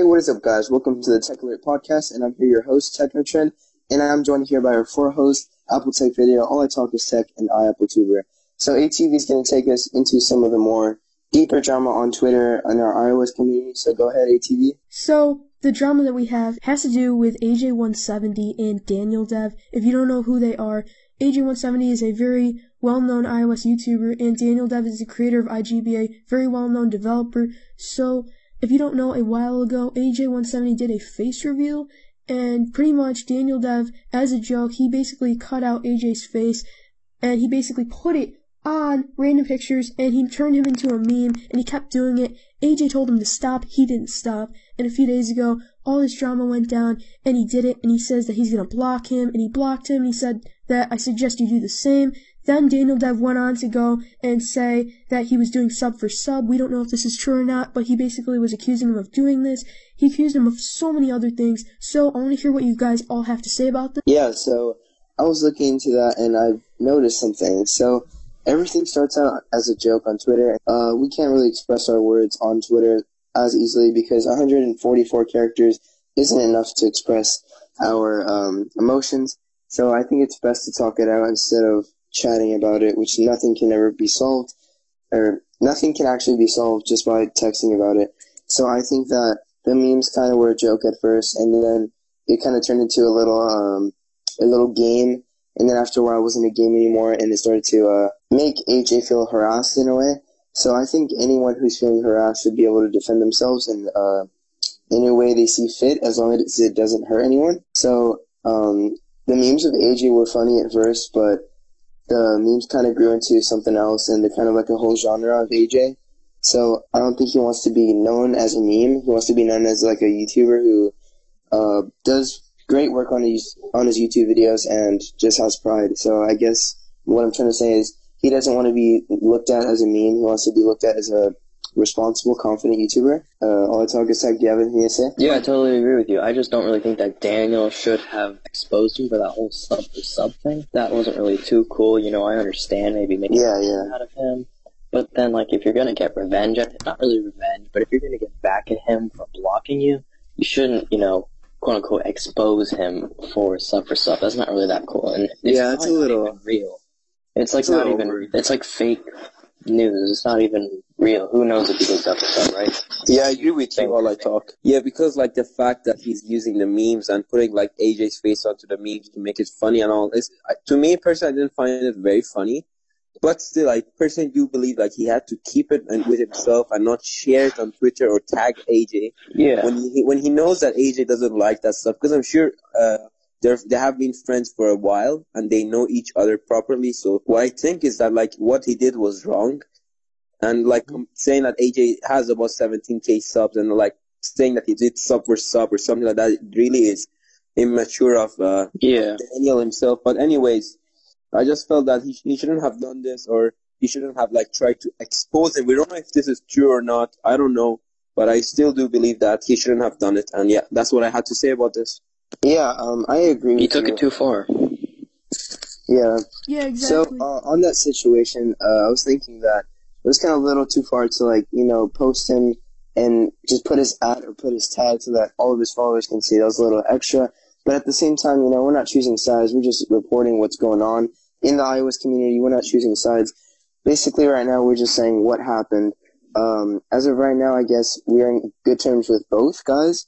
Hey, what is up, guys? Welcome to the Tech Alert Podcast, and I'm here, your host, TechnoTrend, and I'm joined here by our four hosts, Apple Tech Video, All I Talk is Tech, and iAppleTuber. So ATV is going to take us into some of the more deeper drama on Twitter and our iOS community. So go ahead, ATV. So the drama that we have has to do with AJ170 and Daniel Dev. If you don't know who they are, AJ170 is a very well-known iOS YouTuber, and Daniel Dev is the creator of iGBA, very well-known developer. So if you don't know, a while ago, AJ170 did a face reveal, and pretty much Daniel Dev, as a joke, he basically cut out AJ's face, and he basically put it on random pictures, and he turned him into a meme, and he kept doing it. AJ told him to stop, he didn't stop, and a few days ago, all this drama went down, and he did it, and he says that he's gonna block him, and he blocked him, and he said that I suggest you do the same. Then Daniel Dev went on to go and say that he was doing sub for sub. We don't know if this is true or not, but he basically was accusing him of doing this. He accused him of so many other things. So I want to hear what you guys all have to say about this. Yeah, so I was looking into that and I noticed something. So everything starts out as a joke on Twitter. Uh, we can't really express our words on Twitter as easily because 144 characters isn't enough to express our um, emotions. So I think it's best to talk it out instead of chatting about it, which nothing can ever be solved, or nothing can actually be solved just by texting about it. So I think that the memes kind of were a joke at first, and then it kind of turned into a little, um, a little game, and then after a while it wasn't a game anymore, and it started to, uh, make AJ feel harassed in a way. So I think anyone who's feeling harassed should be able to defend themselves in, uh, any way they see fit, as long as it doesn't hurt anyone. So, um, the memes of AJ were funny at first, but the memes kind of grew into something else, and they're kind of like a whole genre of AJ. So I don't think he wants to be known as a meme. He wants to be known as like a YouTuber who uh, does great work on his on his YouTube videos and just has pride. So I guess what I'm trying to say is he doesn't want to be looked at as a meme. He wants to be looked at as a responsible, confident YouTuber. Uh, all I talk is tech. Do you have anything to say? Yeah, I totally agree with you. I just don't really think that Daniel should have exposed him for that whole sub for sub thing. That wasn't really too cool. You know, I understand maybe making Yeah, yeah. out of him. But then, like, if you're gonna get revenge, not really revenge, but if you're gonna get back at him for blocking you, you shouldn't, you know, quote unquote, expose him for sub for sub. That's not really that cool. And it's Yeah, it's a little- even real. It's like It's not even. over. It's like fake news. It's not even real. Who knows if he did sub for sub, right? Yeah, I agree with you. All I talk. Yeah, because like the fact that he's using the memes and putting like AJ's face onto the memes to make it funny and all this, to me personally, I didn't find it very funny. But still, I personally do believe like he had to keep it and with himself and not share it on Twitter or tag AJ Yeah. when he when he knows that AJ doesn't like that stuff. Because I'm sure uh, they they have been friends for a while and they know each other properly. So what I think is that like what he did was wrong, and like um, saying that AJ has about 17k subs and like saying that he did sub for sub or something like that really is immature of uh, yeah. Daniel himself. But anyways, I just felt that he, he shouldn't have done this or he shouldn't have like tried to expose him. We don't know if this is true or not. I don't know. But I still do believe that he shouldn't have done it. And yeah, that's what I had to say about this. Yeah, um, I agree. He with took you. it too far. Yeah. Yeah, So exactly. uh, on that situation, uh, I was thinking that it was kind of a little too far to like you know post him and just put his ad or put his tag so that all of his followers can see. That was a little extra. But at the same time, you know, we're not choosing sides. We're just reporting what's going on in the iOS community. We're not choosing sides. Basically, right now, we're just saying what happened. Um, as of right now, I guess we're in good terms with both guys.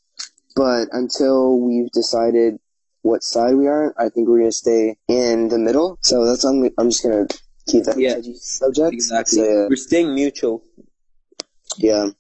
But until we've decided what side we are, I think we're gonna stay in the middle. So that's I'm, I'm just gonna keep that Yeah. subject. Exactly. So, We're staying mutual. yeah,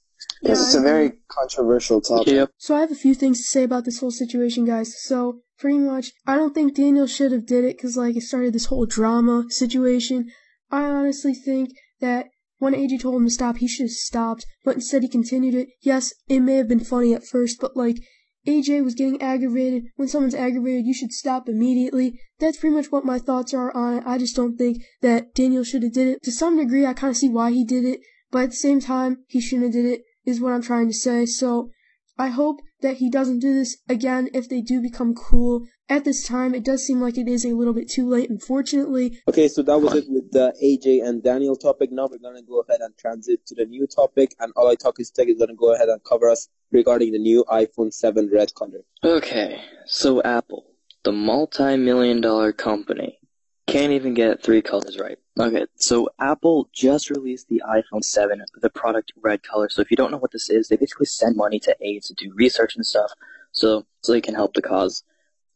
because Yeah, it's a very controversial topic. Yep. So I have a few things to say about this whole situation, guys. So pretty much, I don't think Daniel should have did it because like it started this whole drama situation. I honestly think that when AJ told him to stop, he should have stopped, but instead he continued it. Yes, it may have been funny at first, but like AJ was getting aggravated. When someone's aggravated, you should stop immediately. That's pretty much what my thoughts are on it. I just don't think that Daniel should have did it. To some degree, I kind of see why he did it, but at the same time, he shouldn't have did it. Is what I'm trying to say. So I hope that he doesn't do this again if they do become cool. At this time, it does seem like it is a little bit too late, unfortunately. Okay, so that was it with the AJ and Daniel topic. Now we're gonna go ahead and transit to the new topic, and all I talk is tech is gonna go ahead and cover us regarding the new iPhone 7 red color. Okay, so Apple, the multi-million dollar company, can't even get three colors right. Okay, so Apple just released the iPhone 7, the product red color. So if you don't know what this is, they basically send money to AIDS to do research and stuff, so so they can help the cause.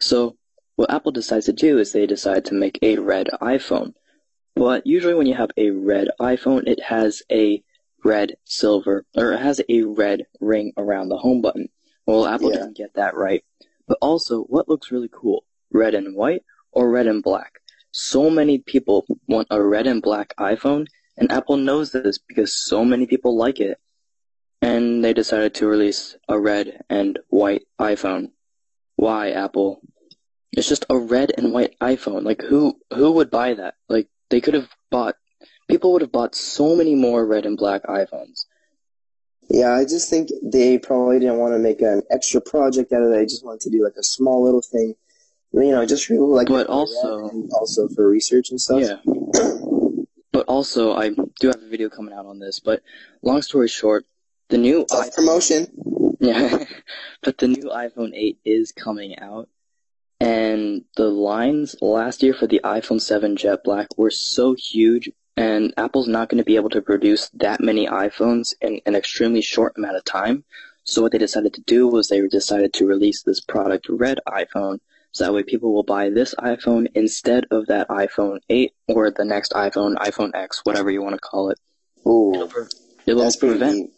So what Apple decides to do is they decide to make a red iPhone. But usually when you have a red iPhone, it has a red silver, or it has a red ring around the home button. Well, Apple Yeah. didn't get that right. But also, what looks really cool? Red and white or red and black? So many people want a red and black iPhone, and Apple knows this because so many people like it. And they decided to release a red and white iPhone. Why, Apple? It's just a red and white iPhone. Like who who would buy that? Like they could have bought people would have bought so many more red and black iPhones. Yeah, I just think they probably didn't want to make an extra project out of it. They just wanted to do like a small little thing, you know, just for people like. But also- also for research and stuff. Yeah. But also I do have a video coming out on this, but long story short, the new Self promotion. Yeah, but the new iPhone 8 is coming out, and the lines last year for the iPhone 7 Jet Black were so huge, and Apple's not going to be able to produce that many iPhones in an extremely short amount of time. So what they decided to do was they decided to release this product red iPhone, so that way people will buy this iPhone instead of that iPhone 8 or the next iPhone, iPhone X, whatever you want to call it. Ooh, It will that's prevent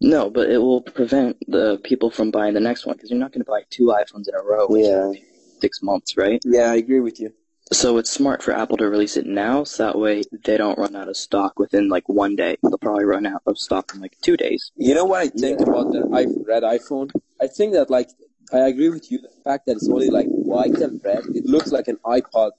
no, but it will prevent the people from buying the next one because you're not going to buy two iPhones in a row within Yeah. six months, right? Yeah, I agree with you. So it's smart for Apple to release it now, so that way they don't run out of stock within like one day. They'll probably run out of stock in like two days. You know what I think about the iPhone, red iPhone? I think that like I agree with you. The fact that it's only like white and red, it looks like an iPod.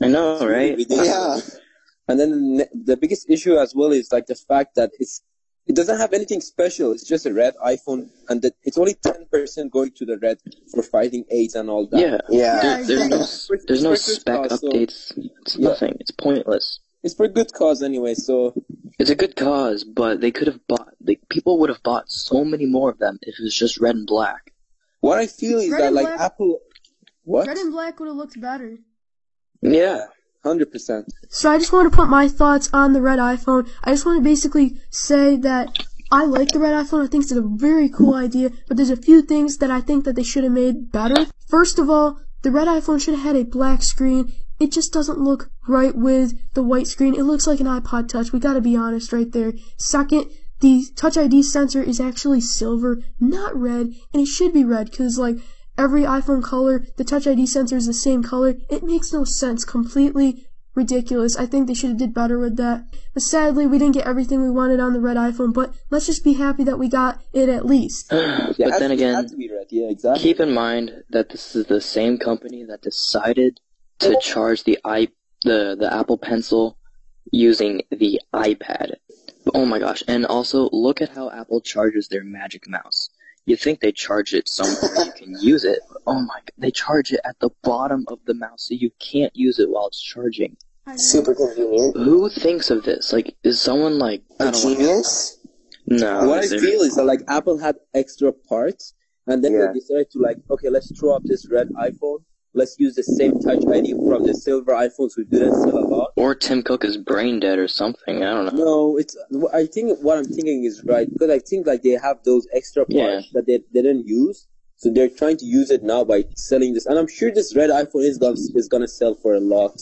I know, right? Ridiculous. Yeah. And then the biggest issue as well is like the fact that it's it doesn't have anything special. It's just a red iPhone, and that it's only ten percent going to the red for fighting AIDS and all that. Yeah. Yeah. There, there's no there's no It's for good spec cause, so- updates. It's Yeah. nothing. It's pointless. It's for a good cause anyway. So It's a good cause, but they could have bought. Like people would have bought so many more of them if it was just red and black. What I feel is Red that like black- Apple, what? Red and black would have looked better. Yeah. Hundred percent. So I just want to put my thoughts on the red iPhone. I just want to basically say that I like the red iPhone. I think it's a very cool idea, but there's a few things that I think that they should have made better. First of all, the red iPhone should have had a black screen. It just doesn't look right with the white screen. It looks like an iPod Touch. We gotta be honest right there. Second, the Touch ID sensor is actually silver, not red, and it should be red because like every iPhone color, the Touch ID sensor is the same color. It makes no sense. Completely ridiculous. I think they should have did better with that. But sadly, we didn't get everything we wanted on the red iPhone. But let's just be happy that we got it at least. but then again, had to be red. Yeah, exactly. Keep in mind that this is the same company that decided to charge the i the the Apple Pencil using the iPad. Oh my gosh! And also look at how Apple charges their Magic Mouse. You think they charge it somewhere you can use it? but Oh my! g- They charge it at the bottom of the mouse, so you can't use it while it's charging. Super convenient. Who thinks of this? Like, is someone like I A don't know? genius. No. what I there- feel is that like Apple had extra parts, and then Yeah. they decided to like, okay, let's throw up this red iPhone. Let's use the same Touch ID from the silver iPhones We didn't sell a lot. or Tim Cook is brain dead or something. I don't know. No, it's. I think what I'm thinking is right because I think like they have those extra parts Yeah. that they, they didn't use, so they're trying to use it now by selling this. And I'm sure this red iPhone is gonna is gonna sell for a lot.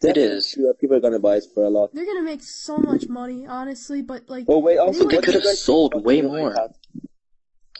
Definitely is. sure people are gonna buy it for a lot. They're gonna make so much money, honestly. But like, Oh wait, also But they could have sold way more. iPad?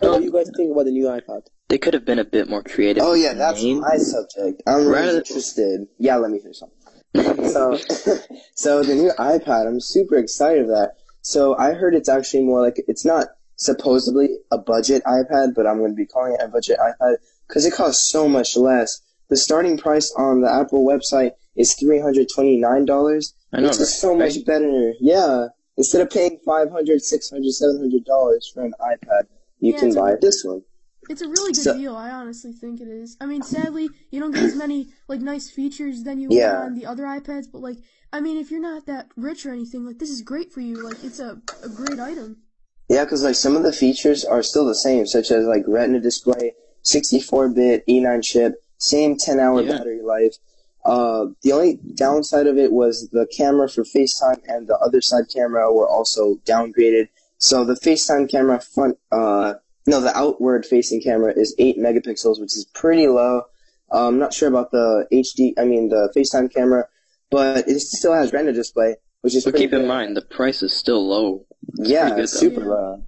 What do you guys think about the new iPad? They could have been a bit more creative. Oh yeah, that's name. my subject. I'm really Rather- interested. Yeah, let me finish something. so, so the new iPad, I'm super excited for that. So I heard it's actually more like it's not supposedly a budget iPad, but I'm going to be calling it a budget iPad because it costs so much less. The starting price on the Apple website is three hundred twenty nine dollars, I know, which is so right? much better. Yeah, instead of paying five hundred, six hundred, seven hundred dollars for an iPad. you Yeah, can it's a- buy this one. It's a really good So- deal. I honestly think it is. I mean, sadly, you don't get as many like nice features than you Yeah. would on the other iPads. But like, I mean, if you're not that rich or anything, like this is great for you. Like, it's a a great item. Yeah, because like some of the features are still the same, such as like Retina display, 64-bit A9 chip, same 10-hour Yeah. battery life. Uh, the only downside of it was the camera for FaceTime and the other side camera were also downgraded. So the FaceTime camera front, uh, no, the outward facing camera is 8 megapixels, which is pretty low. I'm not sure about the HD, I mean the FaceTime camera, but it still has Retina display, which is But keep in mind, the price is still low. yeah, good, super low.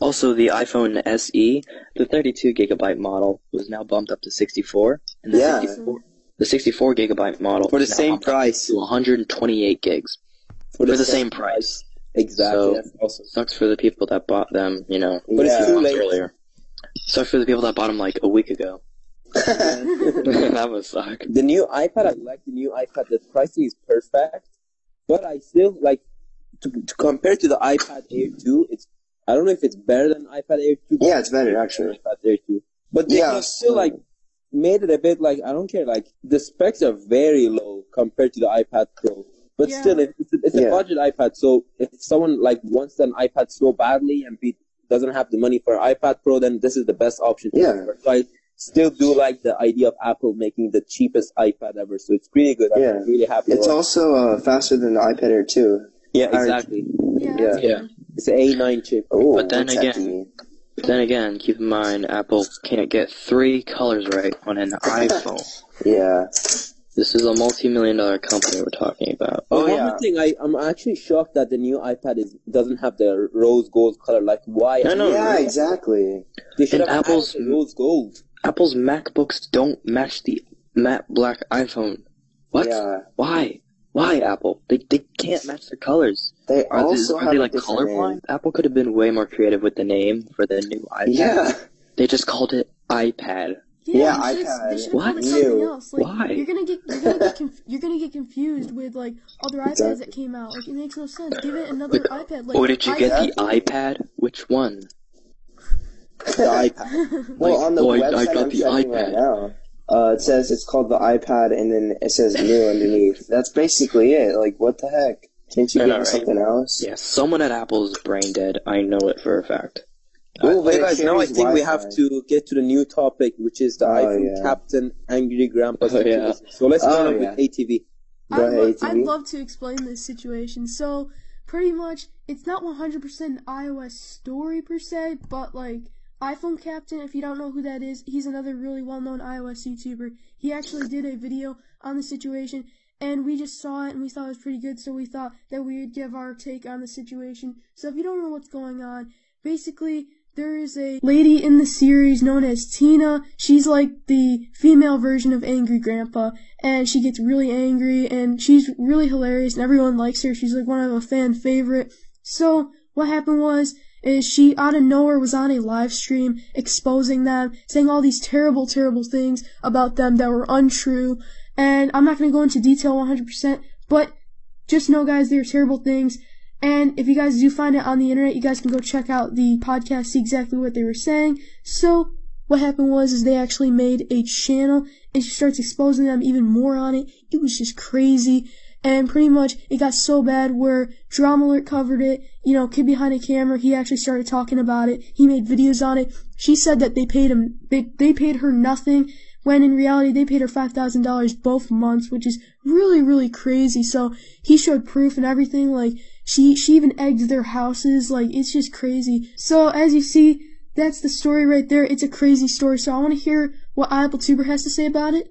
Also, the iPhone SE, the 32 gigabyte model, was now bumped up to 64, and the Yeah. 64, the 64 gigabyte model For the same price. to 128 gigs for the same price. Exactly. So- That's awesome. Sucks for the people that bought them, you know, But it's Yeah. too months earlier. Sucks for the people that bought them like a week ago. that would suck. The new iPad, I like the new iPad. The pricing is perfect, but I still like to, to compare to the iPad Air 2. It's I don't know if it's better than iPad Air 2. Yeah, it's better, actually. iPad Air 2, but they Yeah, have still like made it a bit like I don't care. Like the specs are very low compared to the iPad Pro. But Yeah. still, it- it's a, it's a Yeah. budget iPad. So if someone like wants an iPad so badly and be, doesn't have the money for an iPad Pro, then this is the best option. to Yeah. offer. So I still do like the idea of Apple making the cheapest iPad ever. So it's pretty good. I'm Yeah. really happy. It's also uh, faster than the iPad Air 2. yeah, exactly. Yeah. Yeah. Yeah. It's an A9 chip. Oh, But then again- But then again, keep in mind, Apple can't get three colors right on an iPhone. Yeah. This is a multi-million dollar company we're talking about. Oh, One yeah. more thing, I, I'm actually shocked that the new iPad is doesn't have the rose gold color. Like, why? I know, yeah, right? exactly. They should And have Apple's- rose gold. Apple's MacBooks don't match the matte black iPhone. What? Yeah. Why? Why Apple? They they can't match their colors. They Are, also they, are have they like different colorblind? name. Apple could have been way more creative with the name for the new iPad. Yeah. They just called it iPad. Yeah, Yeah, they should've- They should have What? called it something else. Like, Why? You're gonna get you're gonna get conf- you're gonna get confused with like other iPads Exactly. that came out. Like it makes no sense. Give it another iPad. Like or did you get the iPad? iPad? Which one? The iPad. Well, Like, on the I- website I got am the checking iPad. right now, uh, it says it's called the iPad, and then it says new underneath. That's basically it. Like, what the heck? Can't you get right? something else? Yeah, someone at Apple is brain dead. I know it for a fact. Oh, Well, but guys, now I think we Wi-Fi. have to get to the new topic, which is the Oh, iPhone yeah. Captain Angry Grandpa Oh, yeah. situation. So let's oh, start Oh, off yeah. with ATV. I'd, lo- ATV. I'd love to explain this situation. So, pretty much, it's not 100% an iOS story per se, but like, iPhone Captain, if you don't know who that is, he's another really well known iOS YouTuber. He actually did a video on the situation, and we just saw it and we thought it was pretty good, so we thought that we would give our take on the situation. So, if you don't know what's going on, basically, there is a lady in the series known as Tina. She's like the female version of Angry Grandpa, and she gets really angry, and she's really hilarious, and everyone likes her. She's like one of a fan favorite. So what happened was, is she out of nowhere was on a live stream exposing them, saying all these terrible, terrible things about them that were untrue. And I'm not gonna go into detail 100%, but just know, guys, they're terrible things. And if you guys do find it on the internet, you guys can go check out the podcast, see exactly what they were saying. So, what happened was, is they actually made a channel, and she starts exposing them even more on it. It was just crazy. And pretty much, it got so bad where Drama Alert covered it. You know, kid behind a camera, he actually started talking about it. He made videos on it. She said that they paid him, they, they paid her nothing when in reality they paid her $5,000 both months, which is really, really crazy. So he showed proof and everything. Like, she, she even egged their houses. Like, it's just crazy. So as you see, that's the story right there. It's a crazy story. So I want to hear what Apple Tuber has to say about it.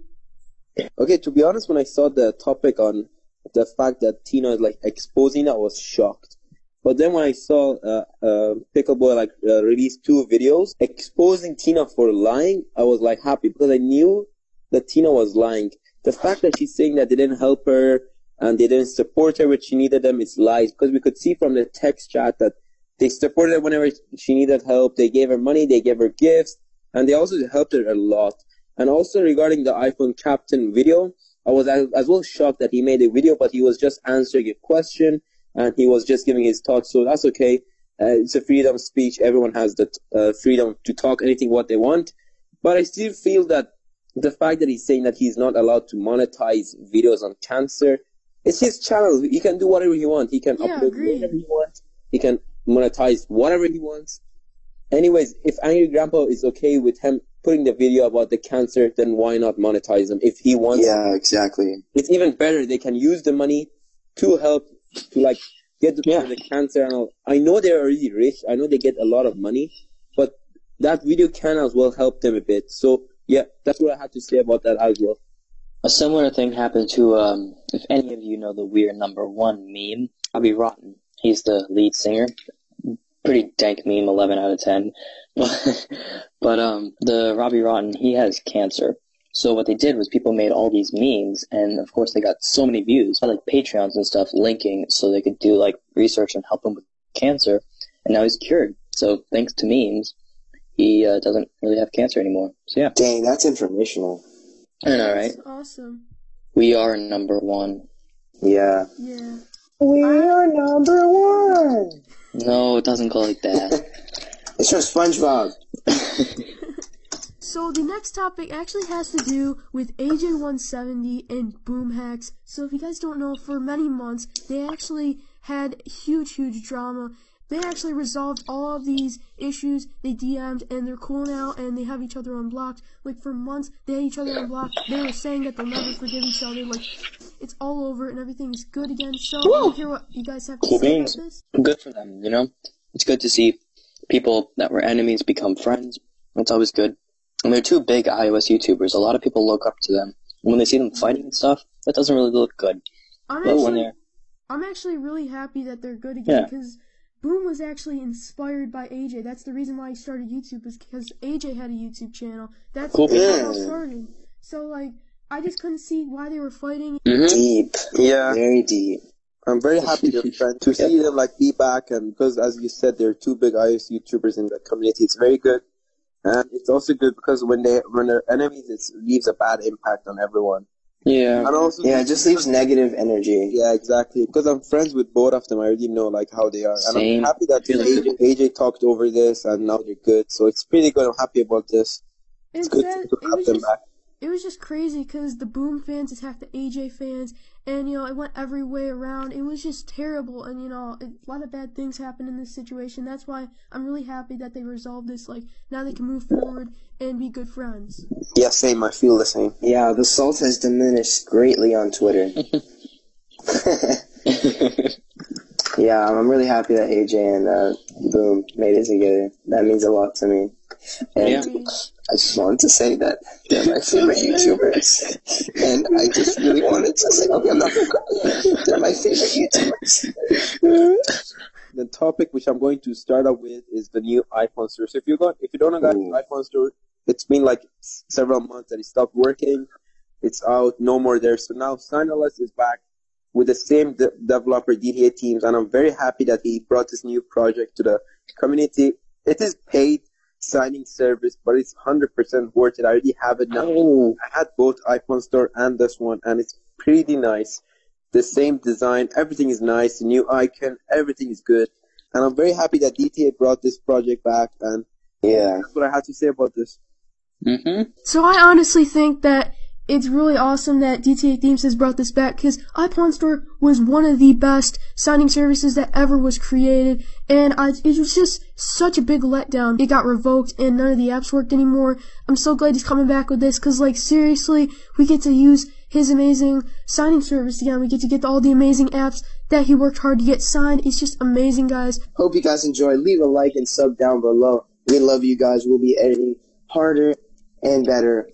Okay, to be honest, when I saw the topic on the fact that Tina is like exposing I was shocked. But then when I saw uh, uh, Pickleboy like uh, release two videos exposing Tina for lying, I was like happy because I knew that Tina was lying. The fact that she's saying that they didn't help her and they didn't support her when she needed them It's lies because we could see from the text chat that they supported her whenever she needed help. They gave her money, they gave her gifts, and they also helped her a lot. And also regarding the iPhone Captain video, I was as, well shocked that he made a video, but he was just answering a question and he was just giving his thoughts. So that's okay. Uh, it's a freedom of speech. Everyone has the uh, freedom to talk anything what they want. But I still feel that the fact that he's saying that he's not allowed to monetize videos on cancer, it's his channel. He can do whatever he wants. He can Yeah, upload agreed. whatever he wants. He can monetize whatever he wants. Anyways, if Angry Grandpa is okay with him putting the video about the cancer, then why not monetize him? If he wants, Yeah, exactly. it's even better. They can use the money to help to like get the, Yeah. the cancer and all. I know they're already rich. I know they get a lot of money, but that video can as well help them a bit. So yeah, that's what I had to say about that as well. A similar thing happened to, um, if any of you know the We're Number One meme, Robbie Rotten. He's the lead singer. Pretty dank meme, 11 out of 10. But, but um, the Robbie Rotten, he has cancer. So what they did was people made all these memes, and of course they got so many views, like Patreons and stuff linking so they could do like research and help him with cancer, and now he's cured. So thanks to memes, he uh, doesn't really have cancer anymore. So yeah, Dang, that's informational. I know, right? That's awesome. We are number one. Yeah. Yeah. We are number one. No, it doesn't go like that. It's from SpongeBob. So the next topic actually has to do with AJ170 and boom hacks. So if you guys don't know, for many months they actually had huge, huge drama. They actually resolved all of these issues. They DM'd and they're cool now and they have each other unblocked. Like for months they had each other unblocked. They were saying that they'll never forgive each other. Like it's all over and everything's good again. So I want hear what you guys have to Cool say beans. about this. good for them, you know? It's good to see people that were enemies become friends. That's always good. And they're two big iOS YouTubers. A lot of people look up to them. And when they see them fighting and stuff, that doesn't really look good. I'm But when actually they're I'm actually really happy that they're good again Yeah. Because Boom was actually inspired by AJ. That's the reason why he started YouTube is because AJ had a YouTube channel. That's Cool. how it all started. So like, I just couldn't see why they were fighting. hmm Deep. Yeah, Very deep. I'm very happy to, to see them like be back, and because as you said, there are two big IS YouTubers in the community. It's very good, and it's also good because when they when they're enemies, it leaves a bad impact on everyone. Yeah. And also, Yeah, it just leaves negative energy. Yeah, exactly. Because I'm friends with both of them, I already know like how they are, Same. and I'm happy that AJ, AJ talked over this, and now they're good. So it's pretty good. I'm happy about this. It's It good said to have them just back. It was just crazy because the Boom fans attacked the AJ fans, and you know it went every way around. It was just terrible, and you know it, a lot of bad things happened in this situation. That's why I'm really happy that they resolved this. Like now they can move forward and be good friends. Yeah, same. I feel the same. Yeah, the salt has diminished greatly on Twitter. yeah, I'm really happy that AJ and uh, Boom made it together. That means a lot to me. And Yeah. I just wanted to say that they're my favorite YouTubers. And I just really wanted to say, okay, I'm not gonna cry. They're my favorite YouTubers. The topic which I'm going to start off with is the new iPhone store. So if you got, if you don't know, guys, Ooh. iPhone store, it's been like several months that it stopped working. It's out, no more there. So now Signalist is back with the same de- developer DTA Themes, and I'm very happy that he brought this new project to the community. It is paid signing service, but it's 100% worth it. I already have it now. Oh, I had both iPhone Store and this one, and it's pretty nice. The same design, everything is nice, the new icon, everything is good. And I'm very happy that DTA brought this project back, and Yeah. that's what I had to say about this. hmm So I honestly think that it's really awesome that DTA Themes has brought this back because iPawn Store was one of the best signing services that ever was created, and I, it was just such a big letdown. It got revoked and none of the apps worked anymore. I'm so glad he's coming back with this because, like, seriously, we get to use his amazing signing service again. We get to get all the amazing apps that he worked hard to get signed. It's just amazing, guys. Hope you guys enjoy. Leave a like and sub down below. We love you guys. We'll be editing harder and better